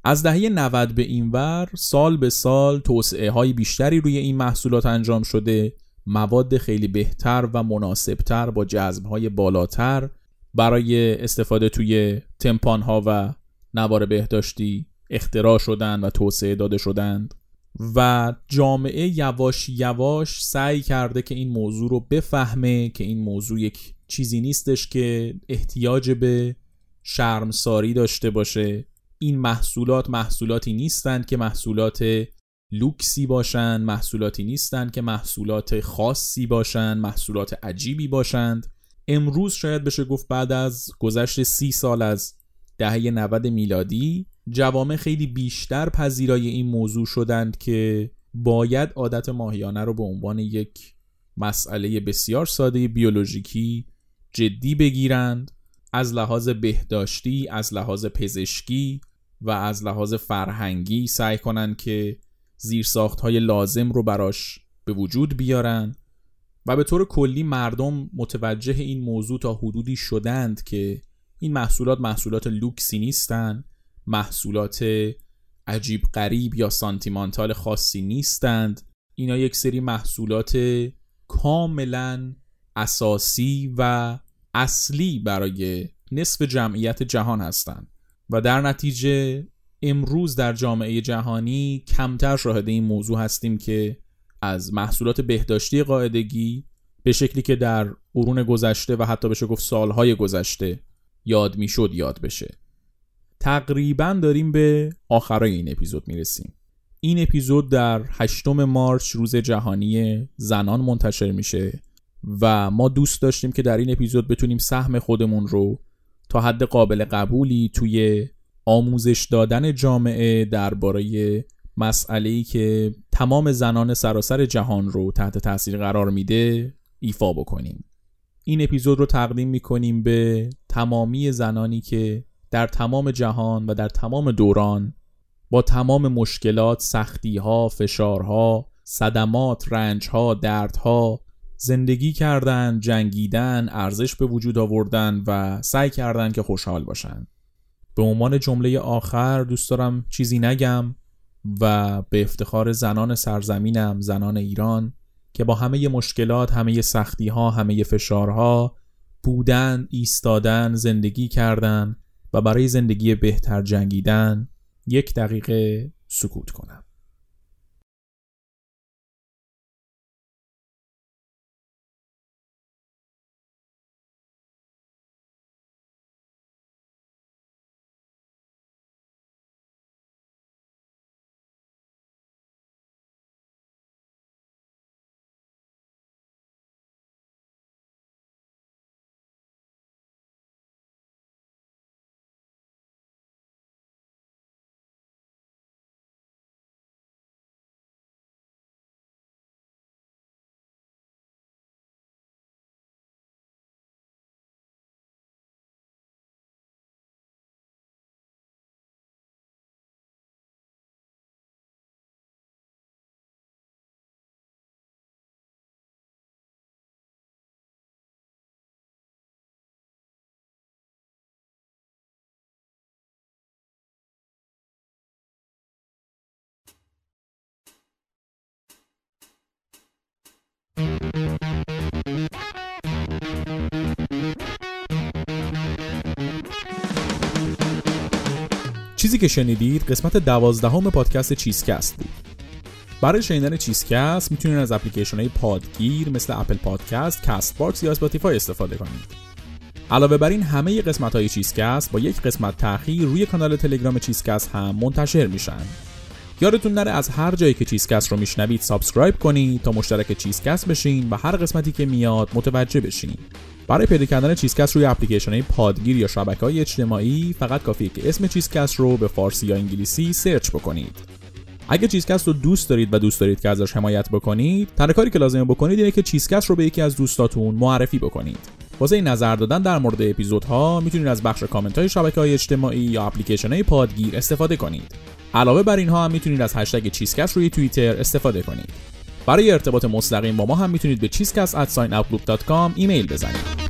از دهه 90 به اینور سال به سال توسعه های بیشتری روی این محصولات انجام شده مواد خیلی بهتر و مناسبتر با جذب های بالاتر برای استفاده توی تمپان ها و نوار بهداشتی اختراع شدن و توسعه داده شدند. و جامعه یواش یواش سعی کرده که این موضوع رو بفهمه که این موضوع یک چیزی نیستش که احتیاج به شرمساری داشته باشه. این محصولات محصولاتی نیستند که محصولات لوکسی باشند محصولاتی نیستند که محصولات خاصی باشند محصولات عجیبی باشند. امروز شاید بشه گفت بعد از گذشت سی سال از دهه 90 میلادی جوامع خیلی بیشتر پذیرای این موضوع شدند که باید عادت ماهیانه رو به عنوان یک مسئله بسیار ساده بیولوژیکی جدی بگیرند. از لحاظ بهداشتی از لحاظ پزشکی و از لحاظ فرهنگی سعی کنند که زیرساخت های لازم رو براش به وجود بیارن و به طور کلی مردم متوجه این موضوع تا حدودی شدند که این محصولات محصولات لوکسی نیستن محصولات عجیب غریب یا سانتیمانتال خاصی نیستند. اینا یک سری محصولات کاملا اساسی و اصلی برای نصف جمعیت جهان هستند و در نتیجه امروز در جامعه جهانی کمتر شاهد این موضوع هستیم که از محصولات بهداشتی قاعدگی به شکلی که در قرون گذشته و حتی بشه گفت سالهای گذشته یاد می‌شد یاد بشه. تقریبا داریم به آخرای این اپیزود می‌رسیم. این اپیزود در 8 مارچ روز جهانی زنان منتشر میشه و ما دوست داشتیم که در این اپیزود بتونیم سهم خودمون رو تا حد قابل قبولی توی آموزش دادن جامعه درباره مسئله ای که تمام زنان سراسر جهان رو تحت تاثیر قرار میده ایفا بکنیم این اپیزود رو تقدیم می‌کنیم به تمامی زنانی که در تمام جهان و در تمام دوران با تمام مشکلات، سختیها، فشارها، صدمات، رنجها، دردها زندگی کردن، جنگیدن، ارزش به وجود آوردن و سعی کردن که خوشحال باشن. به عنوان جمله آخر دوست دارم چیزی نگم و به افتخار زنان سرزمینم زنان ایران که با همه مشکلات همه سختی ها همه فشارها بودن ایستادن زندگی کردن و برای زندگی بهتر جنگیدن یک دقیقه سکوت کنم. چیزی که شنیدید قسمت دوازدهم پادکست چیزکست بود برای شنیدن چیزکست می‌تونید از اپلیکیشن های پادگیر مثل Apple Podcast، Castbox یا Spotify استفاده کنید. علاوه بر این همه قسمت های چیزکست با یک قسمت تأخیر روی کانال تلگرام چیزکست هم منتشر میشن. یادتون نره از هر جایی که چیزکست رو میشنوید subscribe کنید تا مشترک چیزکست بشین و هر قسمتی که میاد متوجه بشین. برای پیدا کردن چیزکست روی اپلیکیشن های پادگیر یا شبکه های اجتماعی فقط کافیه که اسم چیزکست رو به فارسی یا انگلیسی search بکنید. اگه چیزکست رو دوست دارید و دوست دارید که ازش حمایت بکنید تنها کاری که لازمه بکنید اینه که چیزکست رو به یکی از دوستاتون معرفی بکنید. واسه نظر دادن در مورد اپیزودها می‌تونید از بخش کامنت های شبکه های اجتماعی یا اپلیکیشن های پادگیر استفاده کنید. علاوه بر اینها هم می‌تونید از هشتگ چیزکست روی توییتر استفاده کنید. برای ارتباط مستقیم با ما هم می‌تونید به چیزکست ایمیل بزنید.